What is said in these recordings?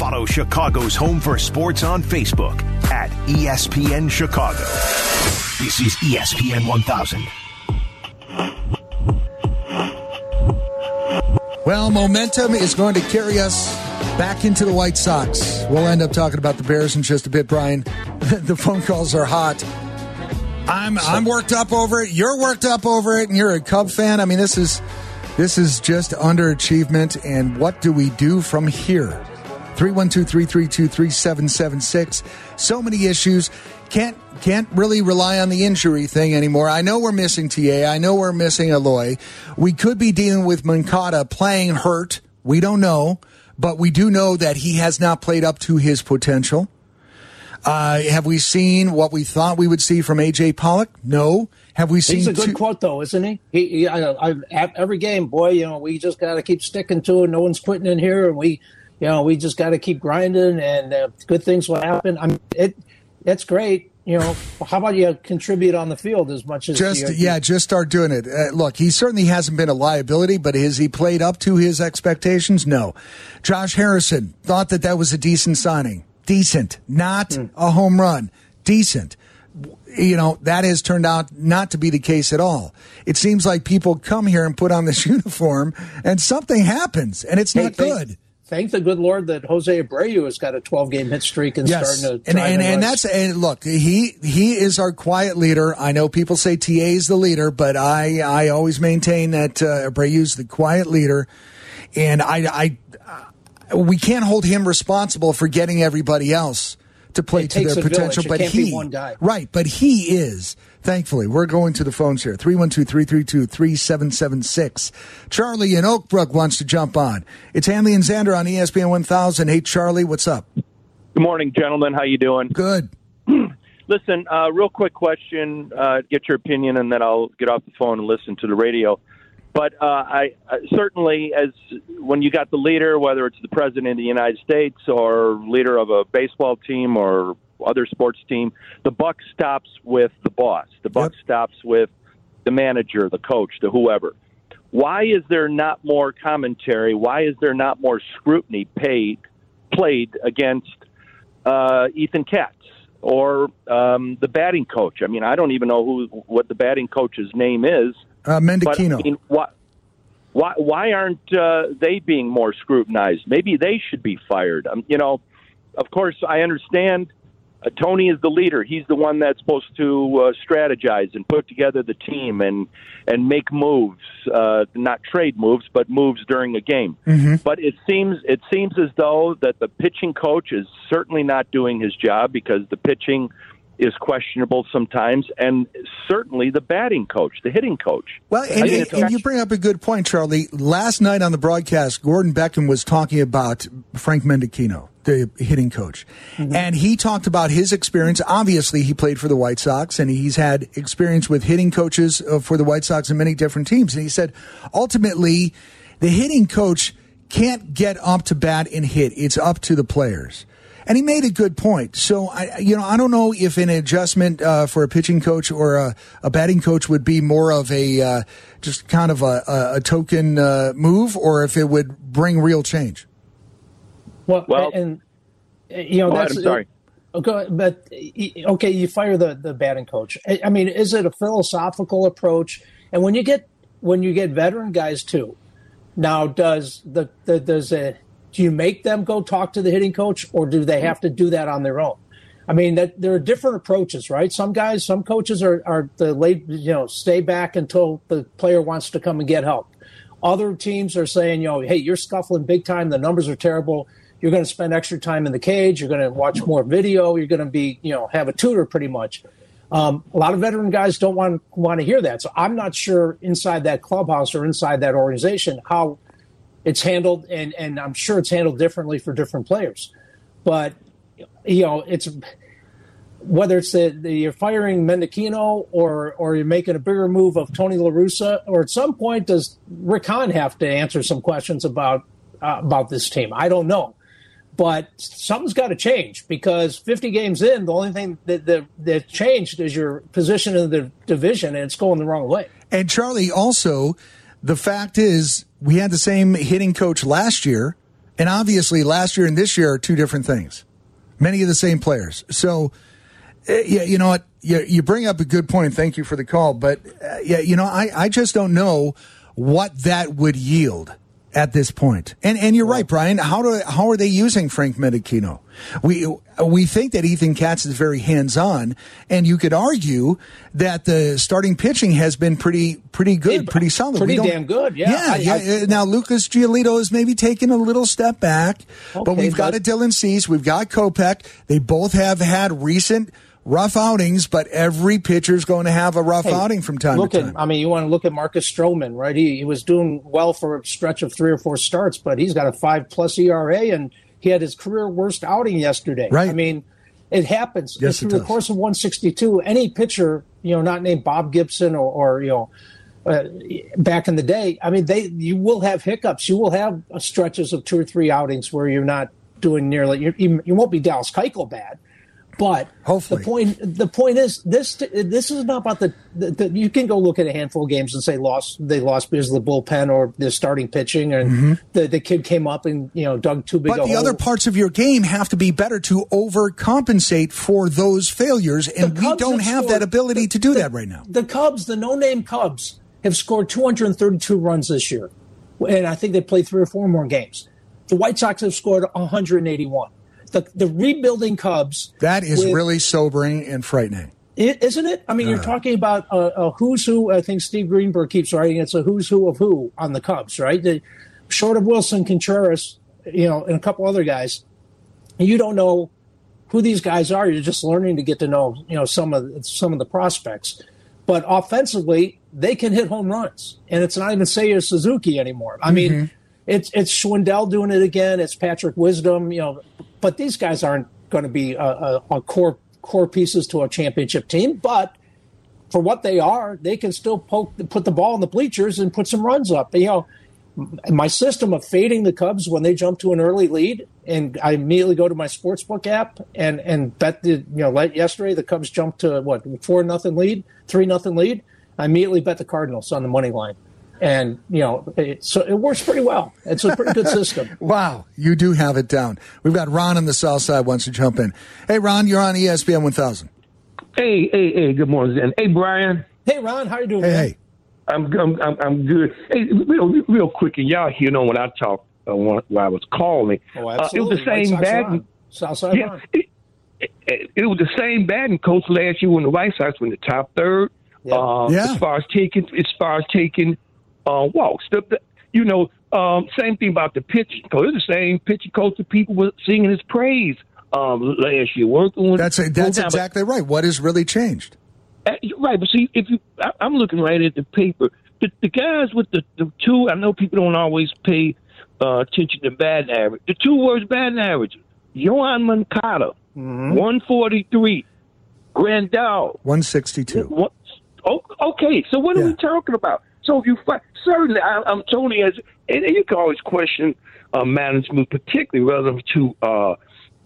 Follow Chicago's Home for Sports on Facebook at ESPN Chicago. This is ESPN 1000. Well, momentum is going to carry us back into the White Sox. We'll end up talking about the Bears in just a bit, Brian. the phone calls are hot. I'm I'm worked up over it. You're worked up over it, and you're a Cub fan. I mean, this is this is just underachievement. And what do we do from here? 312-332-3776. So many issues. Can't can't really rely on the injury thing anymore. I know we're missing TA. I know we're missing Eloy. We could be dealing with Moncada playing hurt. We don't know, but we do know that he has not played up to his potential. Uh, have we seen what we thought we would see from AJ Pollock? No. Have we seen? He's a good two- quote, though, isn't he? He, he I, I, every game, boy, you know, we just got to keep sticking to it. No one's quitting in here, and we, you know, we just got to keep grinding, and uh, good things will happen. I mean, it, it's great. You know, how about you contribute on the field as much as just you, yeah, just start doing it. Uh, look, he certainly hasn't been a liability, but has he played up to his expectations? No. Josh Harrison thought that that was a decent signing. Decent, not a home run. Decent. You know, that has turned out not to be the case at all. It seems like people come here and put on this uniform and something happens and it's Hey, not good. Thank the good Lord that Jose Abreu has got a 12 game hit streak and Yes, starting to and and, and that's and look, he he is our quiet leader. I know people say TA is the leader, but I I always maintain that uh, Abreu's the quiet leader, and I I we can't hold him responsible for getting everybody else to play It to their potential. But he one guy. right, but he is. Thankfully, we're going to the phones here. 312-332-3776. Charlie in Oakbrook wants to jump on. It's Hanley and Xander on ESPN 1000. Hey, Charlie, what's up? Good morning, gentlemen. How you doing? Good. Listen, uh, real quick question. Uh, get your opinion, and then I'll get off the phone and listen to the radio. But uh, I uh, certainly, as when you got the leader, whether it's the president of the United States or leader of a baseball team or other sports team, the buck stops with the boss. The buck stops with the manager, the coach, the whoever. Why is there not more commentary? Why is there not more scrutiny paid played against uh, Ethan Katz or um, the batting coach? I mean, I don't even know who what the batting coach's name is. Uh, But, I mean, why, why, why aren't uh, they being more scrutinized? Maybe they should be fired. Um, you know, of course, I understand uh, Tony is the leader. He's the one that's supposed to uh, strategize and put together the team and and make moves, uh, not trade moves, but moves during a game. But it seems it seems as though that the pitching coach is certainly not doing his job because the pitching is questionable sometimes, and certainly the batting coach, the hitting coach. Well, I and, mean, and, and you bring up a good point, Charlie. Last night on the broadcast, Gordon Beckham was talking about Frank Menechino, the hitting coach. And he talked about his experience. Obviously, he played for the White Sox and he's had experience with hitting coaches uh, for the White Sox and many different teams. And he said, ultimately, the hitting coach can't get up to bat and hit. It's up to the players. And he made a good point. So I, you know, I don't know if an adjustment uh, for a pitching coach or a, a batting coach would be more of a uh, just kind of a, a, a token uh, move, or if it would bring real change. Well, Well- and uh, you know Go ahead, that's I'm sorry. Okay, but okay, you fire the the batting coach. I I mean, is it a philosophical approach? And when you get when you get veteran guys too, now does the, the does a do you make them go talk to the hitting coach, or do they have to do that on their own? I mean, that there are different approaches, right? Some guys, some coaches are are the late, you know, stay back until the player wants to come and get help. Other teams are saying, you know, hey, you're scuffling big time. The numbers are terrible. You're going to spend extra time in the cage. You're going to watch more video. You're going to be, you know, have a tutor pretty much. Um, a lot of veteran guys don't want want to hear that. So I'm not sure inside that clubhouse or inside that organization how it's handled, and and I'm sure it's handled differently for different players. But you know, it's whether it's the you're firing Menechino or or you're making a bigger move of Tony La Russa, or at some point does Rick Hahn have to answer some questions about uh, about this team? I don't know, but something's got to change because 50 games in, the only thing that that, that changed is your position in the division, and it's going the wrong way. And Charlie, also, the fact is, we had the same hitting coach last year, And obviously, last year and this year are two different things. Many of the same players. So, uh, yeah, you know what? You, you bring up a good point. Thank you for the call. But, uh, yeah, you know, I, I just don't know what that would yield at this point. And and you're right, Brian. How do how are they using Frank Menechino? We we think that Ethan Katz is very hands on, and you could argue that the starting pitching has been pretty pretty good, pretty solid, pretty damn good. Yeah, yeah. I, yeah. I, uh, now Lucas Giolito is maybe taken a little step back, okay, but we've got a Dylan Cease, we've got Kopech. They both have had recent rough outings, but every pitcher is going to have a rough hey, outing from time look to time. At, I mean, you want to look at Marcus Stroman, right? He, he was doing well for a stretch of three or four starts, but he's got a five plus ERA, and he had his career worst outing yesterday. Right. I mean, it happens. Yes, through it the course of 162. Any pitcher, you know, not named Bob Gibson or, or you know, uh, back in the day, I mean, they you will have hiccups. You will have stretches of two or three outings where you're not doing nearly. You, you won't be Dallas Keuchel bad, but Hopefully. the point the point is this this is not about the, the, the, you can go look at a handful of games and say lost they lost because of the bullpen or the starting pitching and mm-hmm. the, the kid came up and you know dug too big. But the hole. other parts of your game have to be better to overcompensate for those failures, and we don't have, scored, that ability to do that right now. The Cubs, the no name Cubs, have scored 232 runs this year, and I think they played three or four more games. The White Sox have scored 181 the, the rebuilding Cubs. That is with, really sobering and frightening. is not it? I mean, uh, you're talking about a, a, who's who. I think Steve Greenberg keeps writing it's a who's who of who on the Cubs, right? The, short of Willson, Contreras, you know, and a couple other guys, you don't know who these guys are. You're just learning to get to know, you know, some of some of the prospects. But offensively, they can hit home runs, and it's not even Seiya Suzuki anymore. I mean, mm-hmm. it's it's Schwindel doing it again. It's Patrick Wisdom. You know, but these guys aren't going to be uh, uh, a, a core core pieces to a championship team. But for what they are, they can still poke, put the ball in the bleachers and put some runs up. You know, my system of fading the Cubs when they jump to an early lead, and I immediately go to my sportsbook app and and bet the you know like yesterday the Cubs jumped to what four nothing lead, three nothing lead. I immediately bet the Cardinals on the money line and you know it, so it works pretty well it's a pretty good system wow you do have it down we've got ron on the south side wants to jump in hey ron you're on espn 1000 hey hey hey good morning and hey brian hey ron how you doing hey, hey. I'm, I'm I'm good. Hey, real real quick, and y'all you know when I talk uh, when, I was calling, oh, uh, it was the same batting. Southside yeah, it, it, it, was the same batting coach last year when the White Sox were in the top third. Yeah. Uh, yeah. As far as taking, as far as taking uh, walks. The, the, you know, um, same thing about the pitching coach. It's the same pitching coach that people were singing his praise um, last year. Working that's a, that's exactly right. What has really changed? Uh, right, but see, if you, I, am looking right at the paper. The, the guys with the, the two, I know people don't always pay uh, attention to batting average. The two worst batting average: Yoan Moncada, mm-hmm. 143, Grandal, 162. What, oh, okay, so what yeah. are we talking about? So you fight, certainly, I, am Tony as, and you can always question uh, management, particularly relative to uh,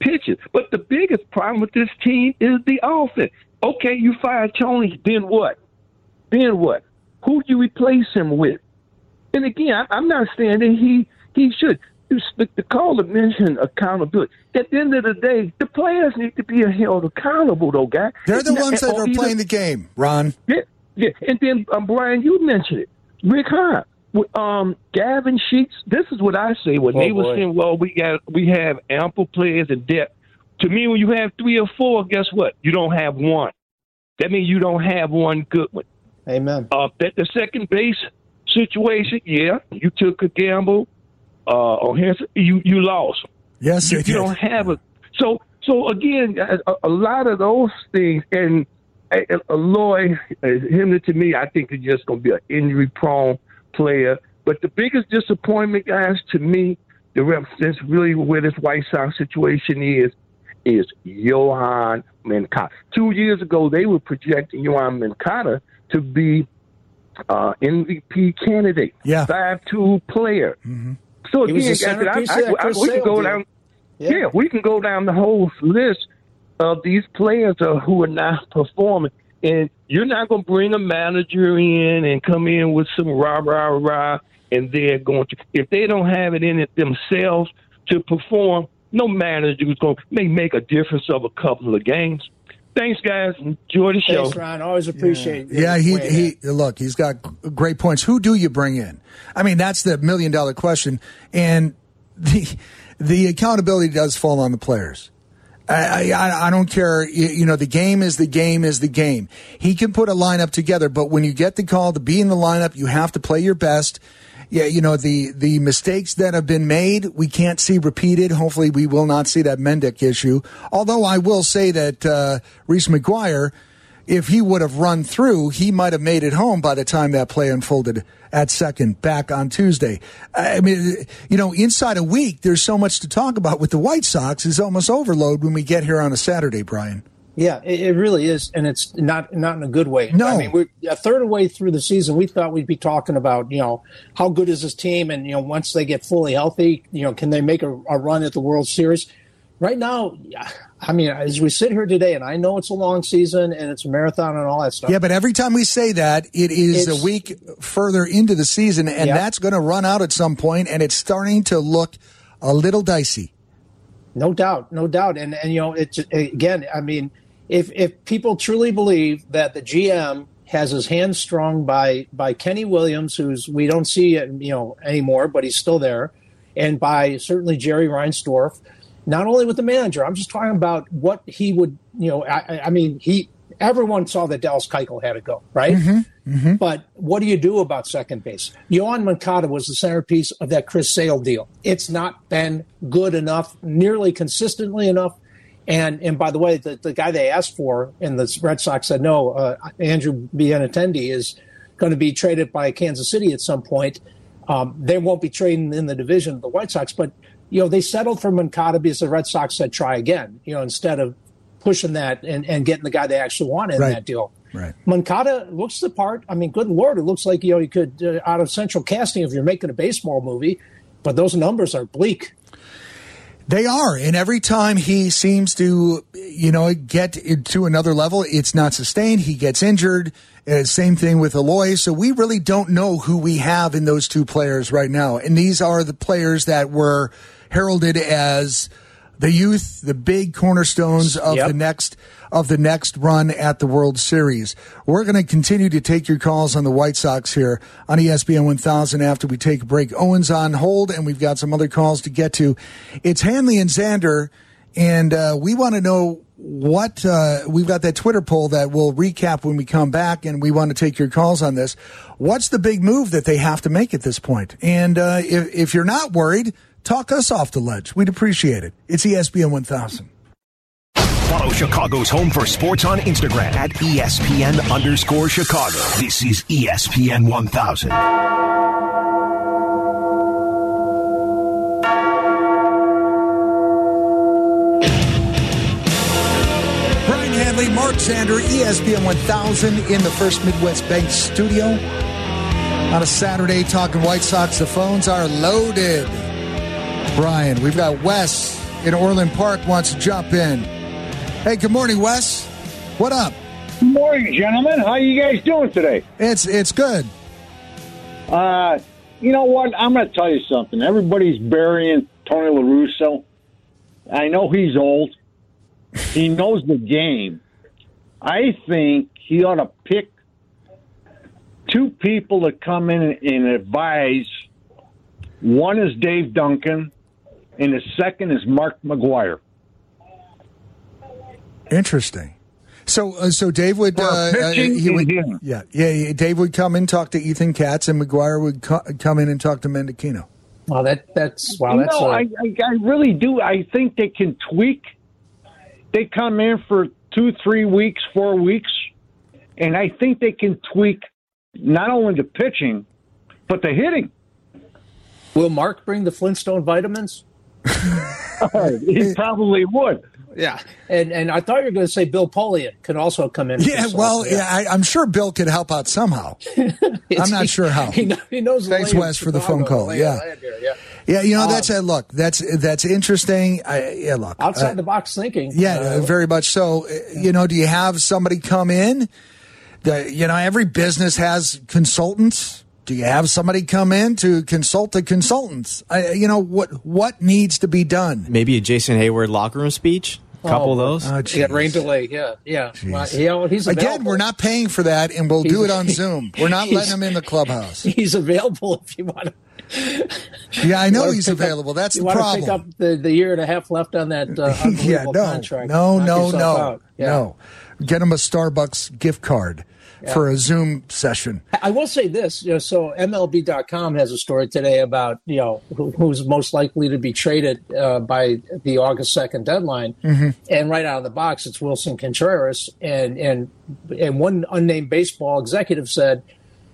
pitches. But the biggest problem with this team is the offense. Okay, you fire Tony, then what? Then what? Who do you replace him with? And again, I, am not saying that he he should. The, the caller mentioned accountability. At the end of the day, the players need to be held accountable, though, guy. They're the ones that are playing the game, Ron. Yeah, yeah, and then um, Brian, you mentioned it. Rick Hahn, um, Gavin Sheets. This is what I say when oh, they boy. were saying, "Well, we got we have ample players in depth." To me, when you have three or four, guess what? You don't have one. That means you don't have one good one. Amen. Uh, that the second base situation, yeah, you took a gamble. Uh, on his, you you lost. Yes, you, you don't have a so so again a, a lot of those things and Eloy, him to me, I think is just going to be an injury prone player. But the biggest disappointment, guys, to me, the represents really where this White Sox situation is, is Yoan Moncada. Two years ago, they were projecting Yoan Moncada to be uh, MVP candidate, yeah, five two player. Mm-hmm. So again, guys, I, I, I, we can go down. Yeah. yeah. we can go down the whole list of these players are, who are not performing. And you're not going to bring a manager in and come in with some rah rah rah, and they're going to. If they don't have it in it themselves to perform, no manager is going to may make a difference of a couple of games. Thanks, guys. Enjoy the show. Thanks, Ron. Always appreciate. Yeah, he he. Look, he's got great points. Who do you bring in? I mean, that's the million dollar question, and the the accountability does fall on the players. I, I, I don't care. You, you, know, the game is the game is the game. He can put a lineup together, but when you get the call to be in the lineup, you have to play your best. Yeah, you know, the, the mistakes that have been made, we can't see repeated. Hopefully we will not see that Mendick issue. Although I will say that, uh, Reese McGuire, if he would have run through, he might have made it home by the time that play unfolded at second back on Tuesday. I mean, you know, inside a week, there's so much to talk about with the White Sox. It's almost overload when we get here on a Saturday, Brian. Yeah, it, it really is, and it's not not in a good way. No, I mean, we're a third of the way through the season. We thought we'd be talking about you know how good is this team, and you know once they get fully healthy, you know can they make a, a run at the World Series? Right now, I mean, as we sit here today, and I know it's a long season and it's a marathon and all that stuff. Yeah, but every time we say that, it is it's, a week further into the season, and yep. that's going to run out at some point, and it's starting to look a little dicey. No doubt, no doubt, and and you know, it's again. I mean, if if people truly believe that the GM has his hands strung by by Kenny Williams, who's we don't see it, you know anymore, but he's still there, and by certainly Jerry Reinsdorf not only with the manager. I'm just talking about what he would, you know, I, I mean, he, everyone saw that Dallas Keuchel had to go, right? Mm-hmm, mm-hmm. But what do you do about second base? Yoan Moncada was the centerpiece of that Chris Sale deal. It's not been good enough, nearly consistently enough. And and by the way, the, the guy they asked for, and the Red Sox said no, uh, Andrew Benintendi is going to be traded by Kansas City at some point. Um, they won't be trading in the division of the White Sox, but you know, they settled for Moncada because the Red Sox said try again, you know, instead of pushing that and, and getting the guy they actually wanted right. in that deal. Right. Moncada looks the part. I mean, good lord, it looks like you know you could uh, out of central casting if you're making a baseball movie, but those numbers are bleak. They are, and every time he seems to, you know, get to another level, it's not sustained. He gets injured. Uh, same thing with Eloy. So we really don't know who we have in those two players right now, and these are the players that were heralded as the youth, the big cornerstones of yep. the next of the next run at the World Series. We're going to continue to take your calls on the White Sox here on ESPN 1000 after we take a break. Owen's on hold, and we've got some other calls to get to. It's Hanley and Xander, and uh, we want to know what uh, we've got that Twitter poll that we'll recap when we come back, and we want to take your calls on this. What's the big move that they have to make at this point? And uh, if, if you're not worried, talk us off the ledge. We'd appreciate it. It's ESPN 1000. Follow Chicago's Home for Sports on Instagram at ESPN underscore Chicago. This is ESPN 1000. Brian Hanley, Mark Sander, ESPN 1000 in the First Midwest Bank studio. On a Saturday, talking White Sox, the phones are loaded. Brian. We've got Wes in Orland Park wants to jump in. Hey, good morning, Wes. What up? Good morning, gentlemen. How you guys doing today? It's it's good. Uh, you know what? I'm going to tell you something. Everybody's burying Tony La Russa. I know he's old. He knows the game. I think he ought to pick two people to come in and advise. One is Dave Duncan, and the second is Mark McGwire. Interesting. So, uh, so Dave would, uh, uh he would yeah, yeah, Dave would come and talk to Ethan Katz, and McGwire would co- come in and talk to Menechino. Well, that that's wow. That's no, a... I, I, I really do. I think they can tweak. They come in for two, three weeks, four weeks, and I think they can tweak not only the pitching, but the hitting. Will Mark bring the Flintstone vitamins? he probably would. Yeah, and and I thought you were going to say Bill Polian could also come in. Yeah, well, yeah, I, am sure Bill could help out somehow. I'm not sure how. He, he knows. Thanks, Wes, for the phone call. Yeah. yeah, yeah, you know um, that's a look. That's that's interesting. I, yeah, look outside uh, the box thinking. Yeah, uh, very much so. You know, do you have somebody come in? The, you know, every business has consultants Do you have somebody come in to consult the consultants? I, you know what what needs to be done? Maybe a Jason Heyward locker room speech. A couple of those. Oh, Yeah, jeez. rain delay. Yeah, yeah. Well, you know, he's Again, we're not paying for that, and we'll do it on Zoom. We're not letting him in the clubhouse. He's available if you want to. Yeah, I know he's pick up- available. That's you the want to problem. pick up the, the year and a half left on that uh, yeah, no, contract. no, no, no. Yeah. no. Get him a Starbucks gift card for a Zoom session. I will say this, you know, so MLB.com has a story today about you know who, who's most likely to be traded uh, by the August second deadline, Mm-hmm. and right out of the box, it's Willson Contreras, and and and one unnamed baseball executive said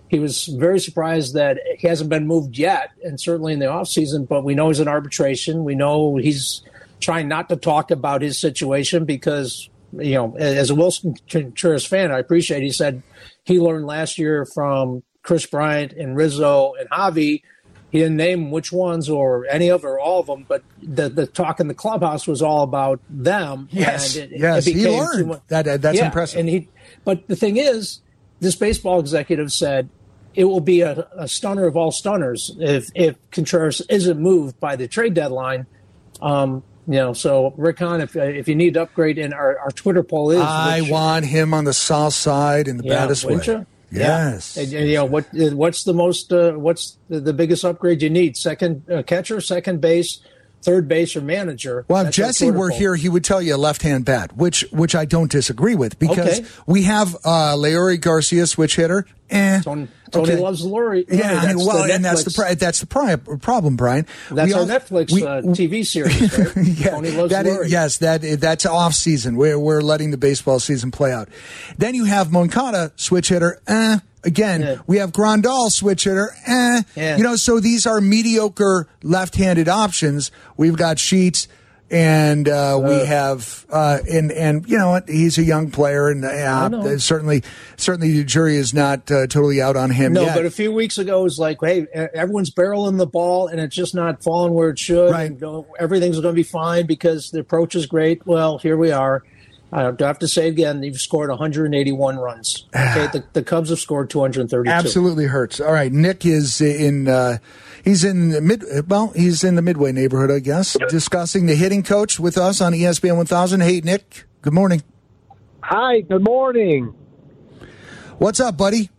he was very surprised that he hasn't been moved yet, and certainly in the offseason, but we know he's in arbitration. We know he's trying not to talk about his situation because you know, as a Willson Contreras fan, I appreciate. He said he learned last year from Kris Bryant and Rizzo and Javi. He didn't name which ones or any of or all of them, but the the talk in the clubhouse was all about them. Yes, and yes, he learned. That- uh, that's Yeah, impressive. And he, but the thing is, this baseball executive said it will be a, a stunner of all stunners if if Contreras isn't moved by the trade deadline. Um, you know, so Rick Hahn, if if you need to upgrade, and our, our Twitter poll is I which- want him on the south side in the yeah, baddest way. you? Yes. Yeah. And, and, you know what? What's the most? Uh, what's the, the biggest upgrade you need? Second uh, catcher, second base, third base, or manager? Well, if Jesse were here, he would tell you a left-hand bat, which which I don't disagree with because Okay. we have uh, Leury Garcia, switch hitter. Eh, Tony, Tony okay. loves Leury. Yeah, that's well, and that's the pri- that's the pri- problem, Brian. That's We our all- Netflix we- uh, TV series. Right? yeah, Tony loves that is- Leury. yes, that that's off season. We're we're letting the baseball season play out. Then you have Moncada, switch hitter. Eh. Again, Yeah. we have Grandal, switch hitter. Eh. Yeah. You know, so these are mediocre left-handed options. We've got Sheets. And uh, we have, uh, and and you know what? He's a young player, and uh, certainly, certainly the jury is not uh, totally out on him No, yet. but a few weeks ago it was like, hey, everyone's barreling the ball and it's just not falling where it should. Right. Everything's going to be fine because the approach is great. Well, here we are. I do have to say again, you've scored 181 runs. Okay, the, the Cubs have scored 232. Absolutely hurts. All right, Nick is in. Uh, he's in the mid. Well, he's in the midway neighborhood, I guess, discussing the hitting coach with us on ESPN 1000. Hey, Nick. Good morning. Hi, good morning. What's up, buddy?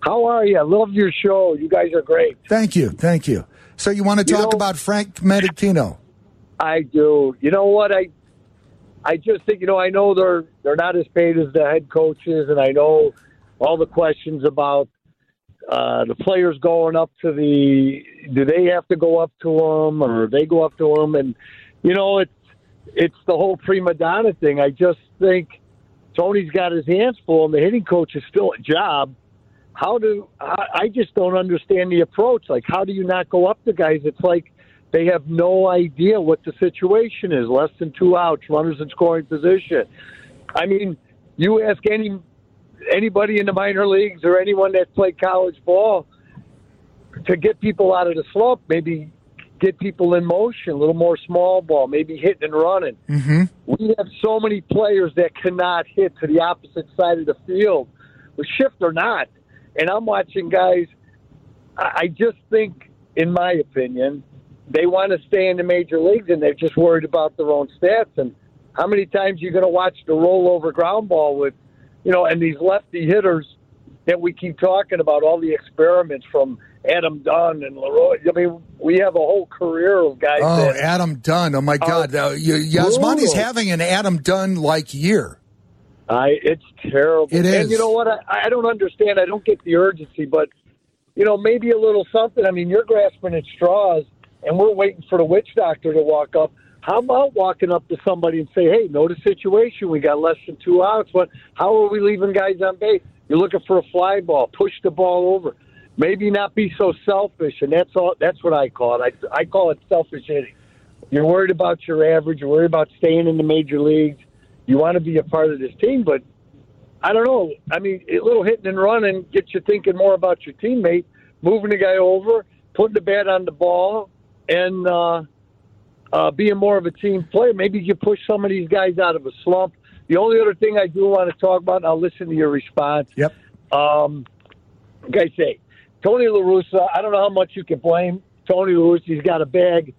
How are you? I love your show. You guys are great. Thank you. Thank you. So you want to You talk know- about Frank Menechino? I do. You know what? I I just think you know I know they're they're not as paid as the head coaches, and I know all the questions about uh, the players going up to the. Do they have to go up to them, or they go up to them? And you know it's it's the whole prima donna thing. I just think Tony's got his hands full, and the hitting coach is still a job. How do I, I just don't understand the approach? Like, how do you not go up to guys? It's like they have no idea what the situation is. Less than two outs, runners in scoring position. I mean, you ask any anybody in the minor leagues or anyone that played college ball to get people out of the slump, maybe get people in motion, a little more small ball, maybe hitting and running. Mm-hmm. We have so many players that cannot hit to the opposite side of the field, with shift or not. And I'm watching guys. I just think, in my opinion, they want to stay in the major leagues and they're just worried about their own stats. And how many times are you going to watch the rollover ground ball with, you know, and these lefty hitters that we keep talking about, all the experiments from Adam Dunn and Leroy. I mean, we have a whole career of guys. Oh, that, Adam Dunn. Oh my God, uh, y- Yasmani's having an Adam Dunn like year. I it's terrible. It is. And you know what? I, I don't understand. I don't get the urgency, but you know, maybe a little something. I mean, you're grasping at straws, and we're waiting for the witch doctor to walk up. How about walking up to somebody and say, "Hey, know the situation. We got less than two outs. What? How are we leaving guys on base? You're looking for a fly ball. Push the ball over. Maybe not be so selfish." And that's all. That's what I call it. I I call it selfish hitting. You're worried about your average. You're worried about staying in the major leagues. You want to be a part of this team, but I don't know. I mean, a little hitting and running gets you thinking more about your teammate, moving the guy over, putting the bat on the ball, and uh, uh, being more of a team player. Maybe you push some of these guys out of a slump. The only other thing I do want to talk about, and I'll listen to your response. Yep. Um, like I say, Tony La Russa, I don't know how much you can blame Tony La Russa. He's got a bag.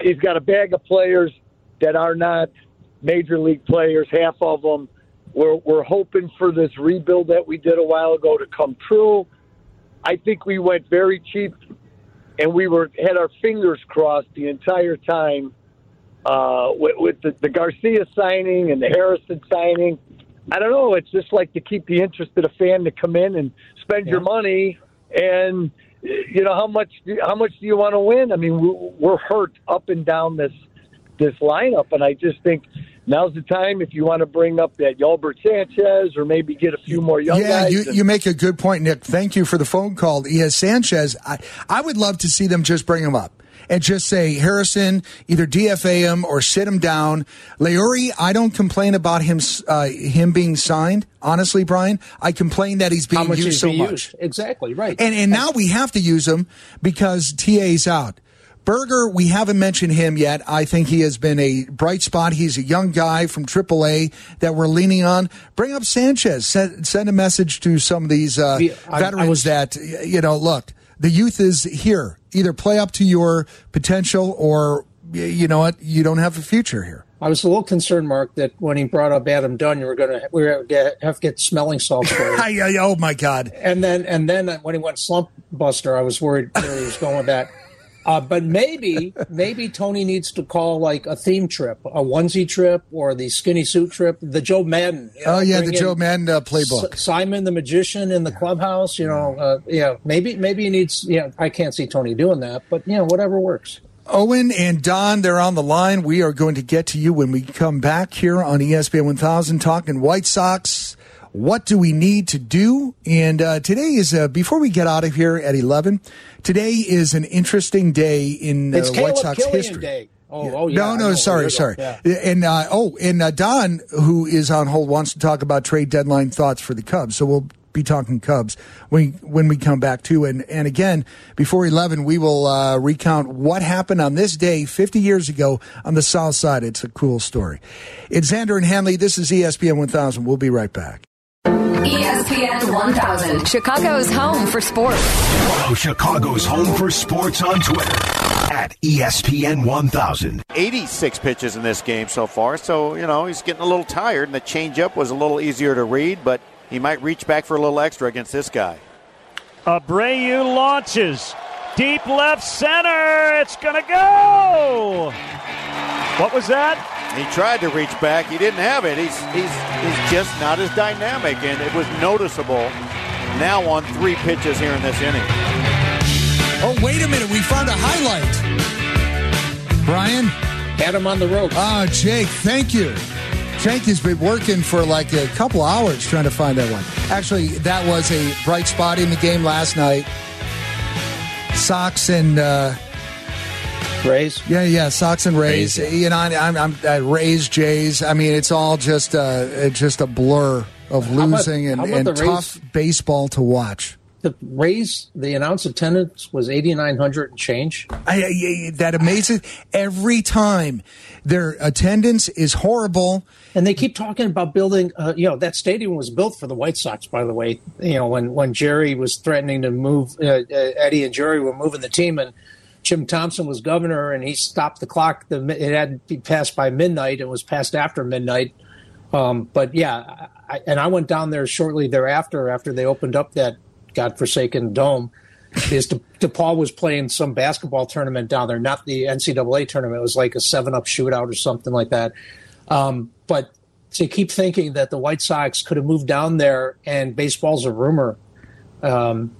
He's got a bag of players that are not major league players. Half of them. We're we're hoping for this rebuild that we did a while ago to come true. I think we went very cheap, and we were had our fingers crossed the entire time uh, with, with the, the Garcia signing and the Harrison signing. I don't know. It's just like to keep the interest of the fan to come in and spend your money, and you know how much how much do you want to win? I mean, we're hurt up and down this this lineup, and I just think now's the time if you want to bring up that Yolbert Sanchez or maybe get a few more young yeah, guys. you, and- you make a good point, Nick. Thank you for the phone call. Yes, Sanchez, I, I would love to see them just bring him up and just say, Harrison, either DFA him or sit him down. Leury, I don't complain about him uh, him being signed. Honestly, Brian, I complain that he's being How much used is so being much. used? Exactly right. And and now we have to use him because TA's out. Burger, we haven't mentioned him yet. I think he has been a bright spot. He's a young guy from AAA that we're leaning on. Bring up Sanchez. Send, send a message to some of these uh, Yeah, I- I veterans was- that, you know, look, the youth is here. Either play up to your potential or, you know what, you don't have a future here. I was a little concerned, Mark, that when he brought up Adam Dunn, you were going to we were gonna have to get smelling salts for him. I, I- oh, my God. and then and then when he went slump buster, I was worried where he was going with that. Uh, but maybe maybe Tony needs to call like a theme trip, a onesie trip, or the skinny suit trip, the Joe Maddon. you know, Oh, yeah, the Joe Maddon uh, playbook. S- Simon the magician in the clubhouse. You know, uh, yeah, maybe maybe he needs. Yeah, I can't see Tony doing that, but you know, whatever works. Owen and Don, they're on the line. We are going to get to you when we come back here on ESPN 1000 talking White Sox. What do we need to do? And uh, today is, uh, before we get out of here at 11, today is an interesting day in uh, White Caleb Sox Killian history. Day. Oh, oh yeah. no, no, know. sorry, sorry. Yeah. And uh, oh, and uh, Don, who is on hold, wants to talk about trade deadline thoughts for the Cubs. So we'll be talking Cubs when when we come back too. And and again, before eleven, we will uh, recount what happened on this day 50 years ago on the South Side. It's a cool story. It's Xander and Hanley. This is ESPN 1000. We'll be right back. ESPN 1000, Chicago's home for sports. Follow Chicago's home for sports on Twitter at ESPN 1000. 86 pitches in this game so far, so, you know, he's getting a little tired, and the changeup was a little easier to read, but he might reach back for a little extra against this guy. Abreu launches. Deep left center. It's going to go. What was that? He tried to reach back. He didn't have it. He's, he's, he's just not as dynamic, and it was noticeable now on three pitches here in this inning. Oh, wait a minute. We found a highlight. Brian? Had him on the ropes. Ah, Jake, thank you. Jake has been working for like a couple hours trying to find that one. Actually, that was a bright spot in the game last night. Sox and uh, Rays. Yeah, yeah, Sox and Rays. You know, I'm, I'm uh, Rays, Jays. I mean, it's all just uh, just a blur of How about- losing and, and the tough baseball to watch. The Rays, the announced attendance was 8,900 and change. I, I, that amazing. Every time their attendance is horrible. And they keep talking about building, uh, you know, that stadium was built for the White Sox, by the way. You know, when, when Jerry was threatening to move, uh, uh, Eddie and Jerry were moving the team, and Jim Thompson was governor, and he stopped the clock. The, it had to be passed by midnight. It was passed after midnight. Um, but yeah, I, and I went down there shortly thereafter, after they opened up that godforsaken dome. Because De- DePaul was playing some basketball tournament down there, not the NCAA tournament. It was like a seven-up shootout or something like that. Um, but to keep thinking that the White Sox could have moved down there and baseball's a rumor um,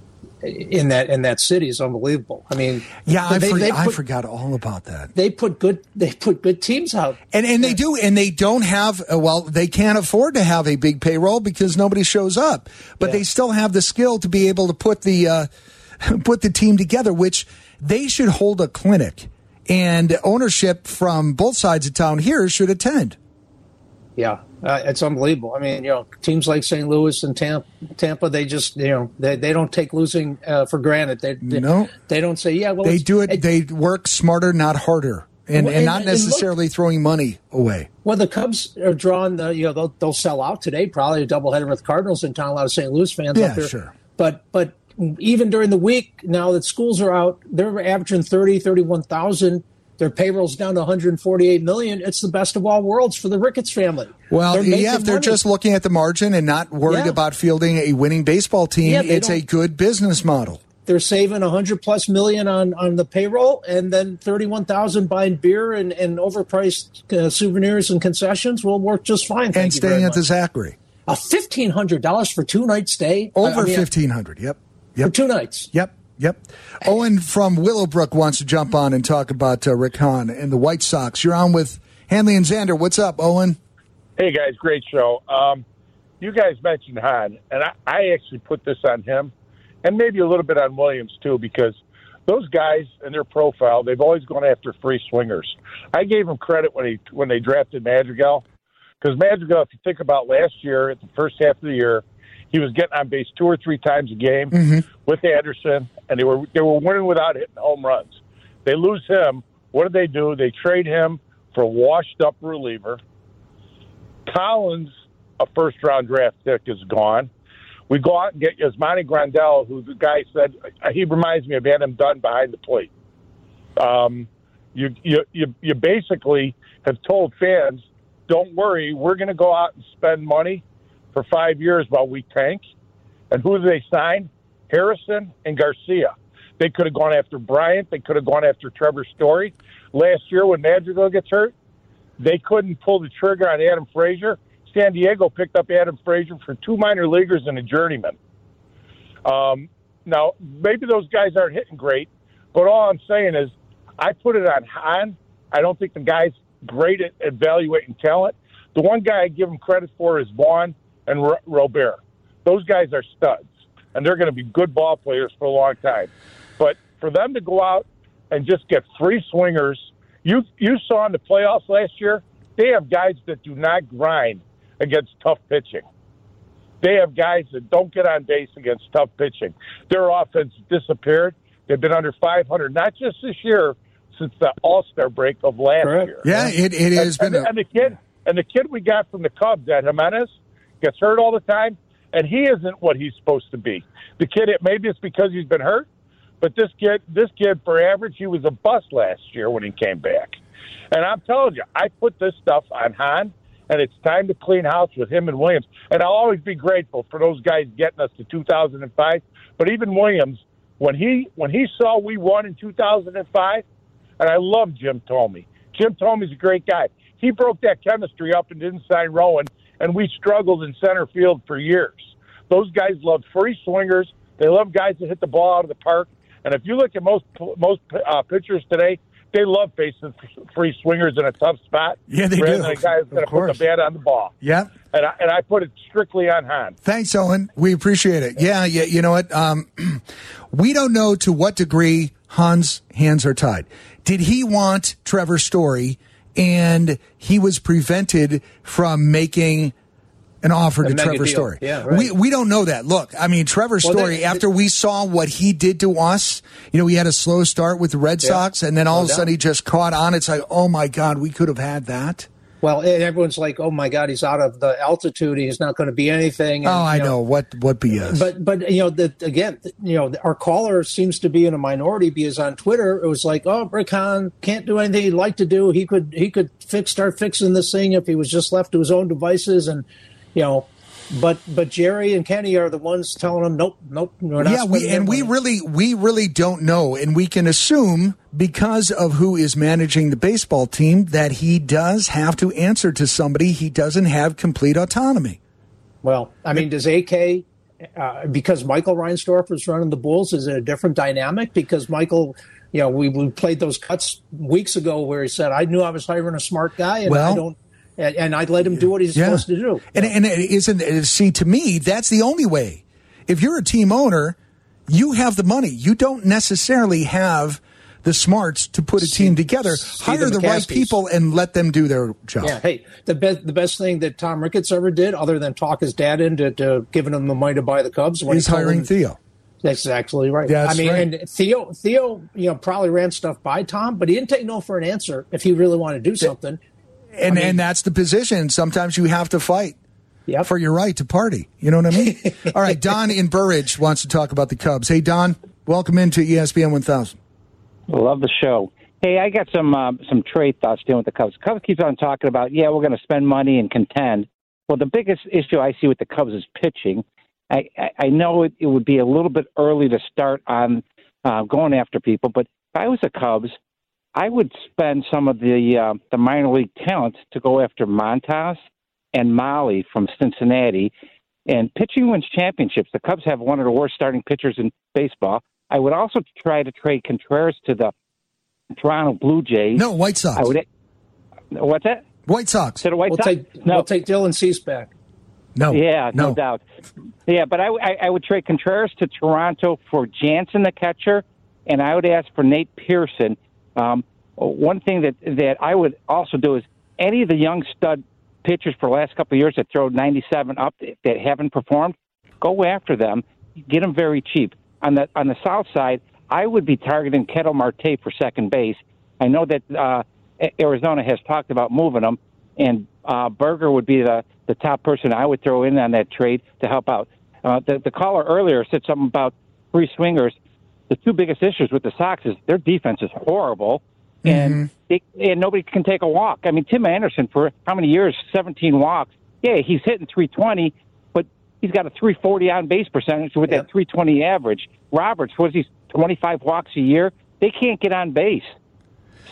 in that in that city is unbelievable. I mean, Yeah, I, they- for- they I forgot all about that. They put good they put good teams out. And and they do, and they don't have. uh, Well, they can't afford to have a big payroll because nobody shows up. But they still have the skill to be able to put the uh, put the team together. Which they should hold a clinic, and ownership from both sides of town here should attend. Yeah, uh, it's unbelievable. I mean, you know, teams like St. Louis and Tampa, Tampa, they just you know they, they don't take losing uh, for granted. They, they No. they don't say yeah. Well, they do it, They work smarter, not harder, and, Well, and and- not and look- necessarily throwing money away. Well, the Cubs are drawn. The, you know, they'll, they'll sell out today. Probably a doubleheader with Cardinals in town. A lot of St. Louis fans Yeah, up there. sure. But but even during the week now that schools are out, they're averaging 30, 31,000. Their payroll's down to 148 million. It's the best of all worlds for the Ricketts family. Well, They're yeah, if they're money. just looking at the margin and not worried Yeah. about fielding a winning baseball team, Yeah, it's a good business model. they're saving 100 plus million on, on the payroll and then 31,000 buying beer and, and overpriced uh, souvenirs and concessions will work just fine. Thank and staying at the. Zachary. A $1,500 for two night stay? Over I mean, fifteen hundred. Yep. Yep. For two nights. Yep. Yep. Owen from Willowbrook wants to jump on and talk about uh, Rick Hahn and the White Sox. You're on with Hanley and Xander. What's up, Owen? Hey guys, great show. Um, you guys mentioned Hahn, and I, I actually put this on him, and maybe a little bit on Williams too, because those guys in their profile, they've always gone after free swingers. I gave them credit when he when they drafted Madrigal, because Madrigal, if you think about last year, at the first half of the year, he was getting on base two or three times a game with Anderson, and they were they were winning without hitting home runs. They lose him. What do they do? They trade him for a washed up reliever. Collins, a first round draft pick, is gone. We go out and get Yasmani Grandal, who the guy said he reminds me of Adam Dunn behind the plate. Um, you, you you you basically have told fans, don't worry, we're going to go out and spend money for five years while we tank. And who do they sign? Harrison and Garcia. They could have gone after Bryant. They could have gone after Trevor Story. Last year when Madrigal gets hurt, they couldn't pull the trigger on Adam Frazier. San Diego picked up Adam Frazier for two minor leaguers and a journeyman. Um, now, maybe those guys aren't hitting great, but all I'm saying is I put it on Hahn. I don't think the guy's great at evaluating talent. The one guy I give him credit for is Vaughn and Ro- Robert. Those guys are studs, and they're going to be good ball players for a long time. But for them to go out and just get free swingers, you you saw in the playoffs last year, they have guys that do not grind against tough pitching. They have guys that don't get on base against tough pitching. Their offense disappeared. They've been under 500, not just this year, since the All Star break of last year. Yeah, it, it has and, been. and, a- and the kid and the kid we got from the Cubs, that Jimenez, gets hurt all the time, and he isn't what he's supposed to be. The kid, it maybe it's because he's been hurt, but this kid, this kid, for average, he was a bust last year when he came back. And I'm telling you, I put this stuff on Hahn, and it's time to clean house with him and Williams. And I'll always be grateful for those guys getting us to 2005. But even Williams, when he when he saw we won in 2005, and I love Jim Thome. Jim Thome's a great guy. He broke that chemistry up and didn't sign Rowand, and we struggled in center field for years. Those guys love free swingers. They love guys that hit the ball out of the park. And if you look at most most uh, pitchers today, they love facing free swingers in a tough spot. Yeah, they rather do. Than a guy who's going to put the bat on the ball. yeah. And I, and I put it strictly on Hahn. Thanks, Owen. We appreciate it. Yeah, yeah. You know what? Um, we don't know to what degree Hahn's hands are tied. Did he want Trevor Story, and he was prevented from making an offer A to Trevor deal. Story? Yeah, right. We we don't know that. Look, I mean, Trevor Well, Story. they- after we saw what he did to us, you know, he had a slow start with the Red Yeah. Sox, and then all No of a sudden doubt. he just caught on. It's like, oh my God, we could have had that. Well, and everyone's like, "Oh my God, he's out of the altitude. He's not going to be anything." oh, I you know what what BS. But but you know that again, you know our caller seems to be in a minority because on Twitter it was like, oh, Rick can't do anything he'd like to do. He could he could fix start fixing this thing if he was just left to his own devices, and you know, but but Jerry and Kenny are the ones telling him, nope, nope, we're not. yeah, we and we money." really we really don't know, and we can assume because of who is managing the baseball team that he does have to answer to somebody. He doesn't have complete autonomy. Well, I mean, does AK uh, because Michael Reinsdorf is running the Bulls? Is it a different dynamic? Because Michael, you know, we, we played those cuts weeks ago where he said, "I knew I was hiring a smart guy, and Well- I don't." And, and I'd let him do what he's Yeah. supposed to do. And and it isn't see to me that's the only way. If you're a team owner, you have the money. You don't necessarily have the smarts to put a team together. Hire the the right people and let them do their job. Yeah. Hey, the best the best thing that Tom Ricketts ever did, other than talk his dad into to giving him the money to buy the Cubs, when He's he hiring him- Theo. That's exactly right. Yeah, that's I mean, right. and Theo, Theo, you know, probably ran stuff by Tom, but he didn't take no for an answer if he really wanted to do something. And I mean- and that's the position. Sometimes you have to fight. for your right to party. You know what I mean? All right, Don in Burr Ridge wants to talk about the Cubs. Hey, Don, welcome into ESPN 1000. Love the show. Hey, I got some uh, some trade thoughts dealing with the Cubs. Cubs keeps on talking about, yeah, we're going to spend money and contend. Well, the biggest issue I see with the Cubs is pitching. I, I, I know it, it would be a little bit early to start on uh, going after people, but if I was the Cubs, I would spend some of the uh, the minor league talent to go after Montas and Mahle from Cincinnati. And pitching wins championships. The Cubs have one of the worst starting pitchers in baseball. I would also try to trade Contreras to the Toronto Blue Jays. No, White Sox. I would. What's that? White Sox. To the White We'll Sox. take we'll take Dylan Cease back. No. Yeah, no, no. doubt. Yeah, but I, I, I would trade Contreras to Toronto for Jansen, the catcher, and I would ask for Nate Pearson. Um, one thing that that I would also do is any of the young stud pitchers for the last couple of years that throw 97 up that haven't performed, go after them, get them very cheap. On the on the south side, I would be targeting Ketel Marte for second base. I know that uh, Arizona has talked about moving him, and uh, Burger would be the, the top person I would throw in on that trade to help out. Uh, the, the caller earlier said something about free swingers. The two biggest issues with the Sox is their defense is horrible, mm-hmm. and they, and nobody can take a walk. I mean, Tim Anderson for how many years? Seventeen walks. Yeah, he's hitting 320, but he's got a 340 on base percentage with that 320 average. Roberts was he 25 walks a year? They can't get on base.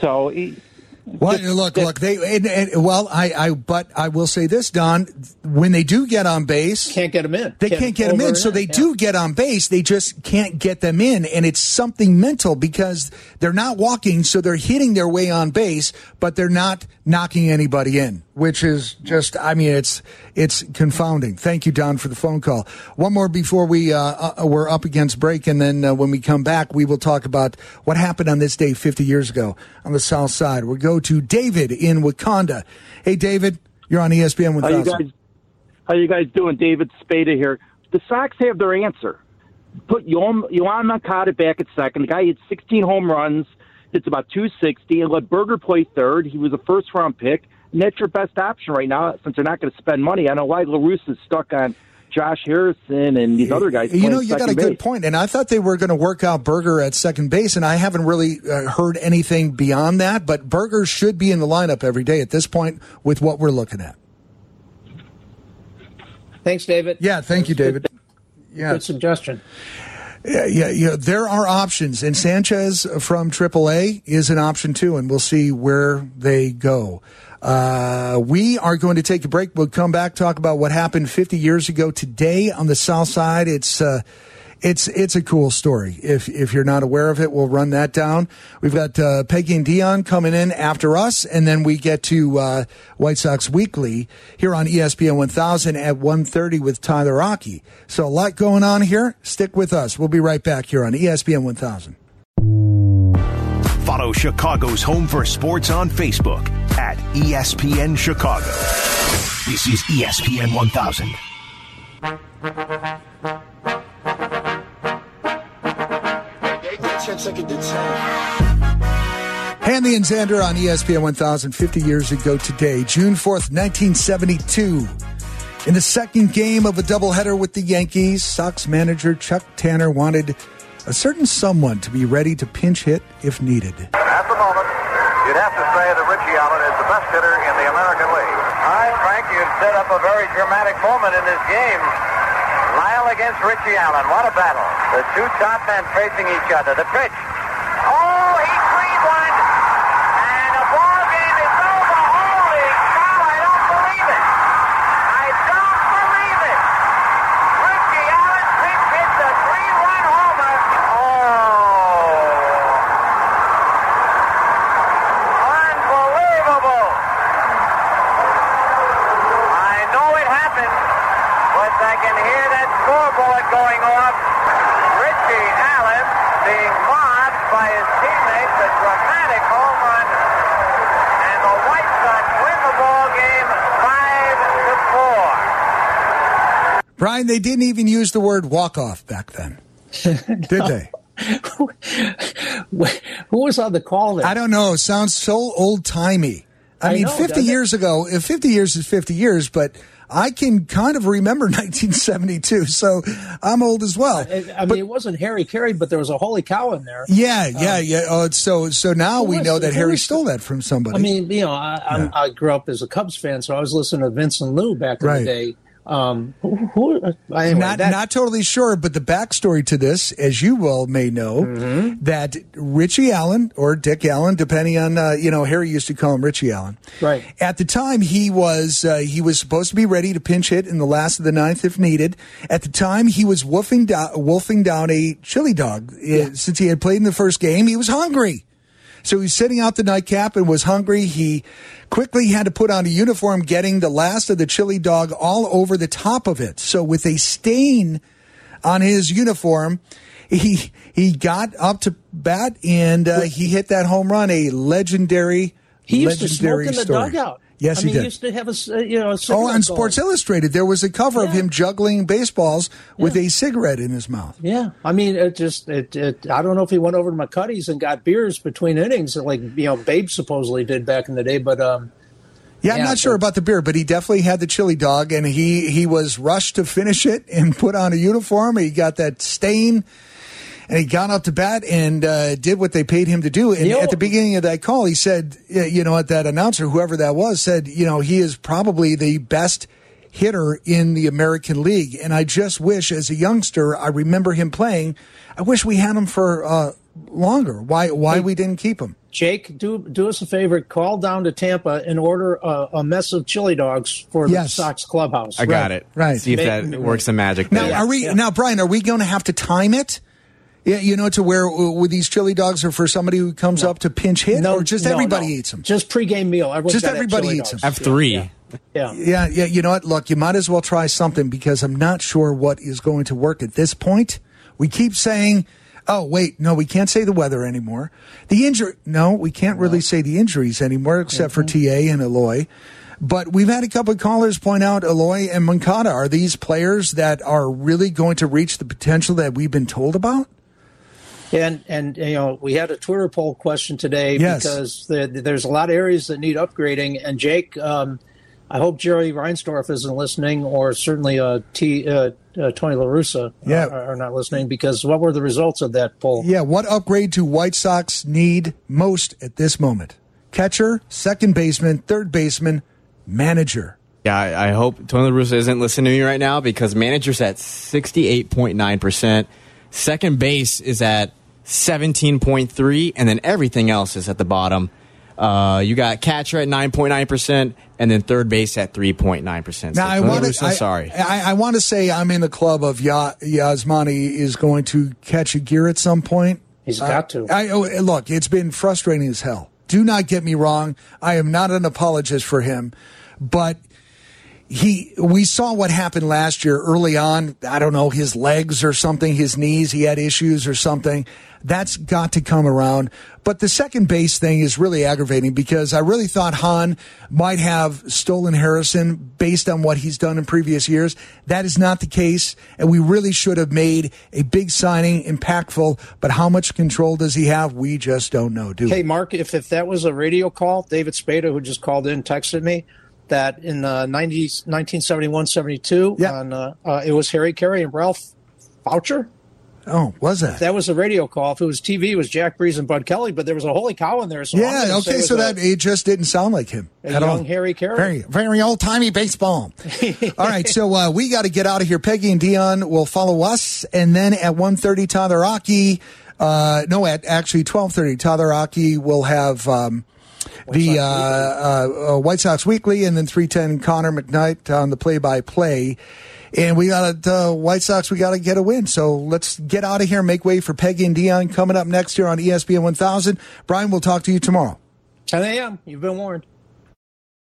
So he, Well, look, look. They and, and, well, I, I, but I will say this, Don. When they do get on base, can't get them in. They can't, get them in. So they in, do get on base. They just can't get them in, and it's something mental because they're not walking, so they're hitting their way on base, but they're not knocking anybody in, which is just. I mean, it's it's confounding. Thank you, Don, for the phone call. One more before we uh, uh, we're up against break, and then uh, when we come back, we will talk about what happened on this day 50 years ago on the South Side. We'll go to David in Wakanda. Hey, David, you're on ESPN How you guys? How you guys doing? David Spada here. The Sox have their answer. Put Yoan Moncada back at second. The guy had 16 home runs. It's about 260, and let Burger play third. He was a first round pick, and that's your best option right now since they're not going to spend money. I know why La Russa is stuck on Josh Harrison and these other guys. You know, you got a second good base. point, and I thought they were going to work out Burger at second base, and I haven't really uh, heard anything beyond that. But Burger should be in the lineup every day at this point with what we're looking at. Thanks, David. Yeah, thank you, David. Yeah, Good suggestion. Yeah, yeah, yeah. There are options, and Sanchez from AAA is an option too, and we'll see where they go. Uh, we are going to take a break. We'll come back talk about what happened 50 years ago today on the South Side. It's uh, it's it's a cool story. If if you're not aware of it, we'll run that down. We've got uh, Peggy and Dion coming in after us, and then we get to uh, White Sox Weekly here on ESPN 1000 at 1:30 with Tyler Rocky. So a lot going on here. Stick with us. We'll be right back here on ESPN 1000. Follow Chicago's Home for Sports on Facebook at ESPN Chicago. This is ESPN 1000. Hanley and Xander on ESPN 1000 50 years ago today, June 4th, 1972. In the second game of a doubleheader with the Yankees, Sox manager Chuck Tanner wanted a certain someone to be ready to pinch hit if needed. At the moment, you'd have to say that Richie Allen is the best hitter in the American League. All right, Frank, you've set up a very dramatic moment in this game. Lyle against Richie Allen. What a battle. The two top men facing each other. The pitch. Oh, he freed one. And the ball game is over. Holy cow, I don't believe it. I don't believe it. Richie Allen pinch hits a three-run homer. Oh. Unbelievable. I know it happened, but I can hear that scoreboard going off. Richie Allen being mobbed by his teammates, a dramatic home run, and the White Sox win the ball game five to four. Brian, they didn't even use the word walk off back then, did they? Who was on the call there? I don't know. It sounds so old timey. I, I mean, know, 50 doesn't it? years ago, 50 years is 50 years, but I can kind of remember 1972, so I'm old as well. I, I mean, it wasn't Harry Caray, but there was a holy cow in there. Yeah, yeah, um, yeah. Oh, so so now we was- know that Harry was- stole that from somebody. I mean, you know, I, I'm, I grew up as a Cubs fan, so I was listening to Vince and Lou back in Right. the day. Um, who, who, anyway, not that- not totally sure, but the backstory to this, as you well may know, Mm-hmm. that Richie Allen or Dick Allen, depending on uh, you know, Harry used to call him Richie Allen. Right. At the time, he was uh, he was supposed to be ready to pinch hit in the last of the ninth if needed. At the time, he was wolfing down wolfing down a chili dog Uh, since he had played in the first game. He was hungry. So he's sitting out the nightcap and was hungry. He quickly had to put on a uniform, getting the last of the chili dog all over the top of it. So with a stain on his uniform, he he got up to bat and uh, he hit that home run. A legendary, he used to smoke legendary in the story. dugout. Yes, I he mean, did. He used to have a uh, you know. A Oh, on Sports. Illustrated, there was a cover of him juggling baseballs with a cigarette in his mouth. Yeah, I mean, it just it, it. I don't know if he went over to McCuddy's and got beers between innings, like you know, Babe supposedly did back in the day. But um, Yeah, I'm Yeah, not sure about the beer, but he definitely had the chili dog, and he he was rushed to finish it and put on a uniform. He got that stain, and he got up to bat and uh, did what they paid him to do. And You know- at the beginning of that call, he said, you know, what that announcer, whoever that was, said, you know, he is probably the best hitter in the American League. And I just wish, as a youngster, I remember him playing. I wish we had him for uh, longer. Why why we didn't keep him? Jake, do do us a favor, call down to Tampa and order a, a mess of chili dogs for the Sox clubhouse. I got it. right. See if Ma- that works some magic. Now, there. are we now, Brian? Are we going to have to time it? Yeah, you know, to where uh, with these chili dogs are for somebody who comes up to pinch hit, or just no, everybody no. eats them. Just pregame meal. Everyone's Just everybody eats dogs. them. F three. Yeah. Yeah, yeah. You know what? Look, you might as well try something because I'm not sure what is going to work at this point. We keep saying, "Oh, wait, no, we can't say the weather anymore." The injury, no, we can't really say the injuries anymore, except for Mm-hmm. TA and Eloy. But we've had a couple of callers point out Eloy and Moncada. Are these players that are really going to reach the potential that we've been told about? And and you know we had a Twitter poll question today Yes. because the, there's a lot of areas that need upgrading. And Jake, um, I hope Jerry Reinsdorf isn't listening, or certainly uh, T, uh, uh, Tony La Russa Yeah. are, are not listening. Because what were the results of that poll? Yeah, what upgrade do White Sox need most at this moment? Catcher, second baseman, third baseman, manager. Yeah, I, I hope Tony La Russa isn't listening to me right now because manager's at 68.9%. Second base is at 17.3 and then everything else is at the bottom. Uh, you got catcher at 9.9% and then third base at 3.9%. Now so I want Russa, to. I, sorry. I, I want to say I'm in the club of ya, Yasmani is going to catch a gear at some point. He's Uh, got to. I oh, look. It's been frustrating as hell. Do not get me wrong. I am not an apologist for him, but he we saw what happened last year early on. I don't know his legs or something his knees he had issues or something. That's got to come around. But the second base thing is really aggravating because i really thought Hahn might have stolen harrison based on what he's done in previous years. That is not the case and we really should have made a big signing impactful but how much control does he have? We just don't know do? Hey, Mark, if, if that was a radio call, David Spada, who just called in, texted me that in uh, 90, 1971 72, on, uh, uh, it was Harry Caray and Ralph Faucher. oh was that That was a radio call. If it was TV, it was Jack Drees and Bud Kelly, but there was a holy cow in there. So yeah, okay, so was a- that it just didn't sound like him a at all. young Harry Caray. Very, very old timey baseball. all right, so uh, we got to get out of here. Peggy and Dion will follow us, and then at 1.30, Tyler Aki, uh, no, at actually 12.30, Tyler Aki will have um, the uh, uh, uh, White Sox Weekly, and then 310, Connor McKnight on the play-by-play. And we got uh, White Sox. We got to get a win. So let's get out of here. Make way for Peggy and Dion coming up next year on ESPN 1000. Brian, we'll talk to you tomorrow. 10 a.m. You've been warned.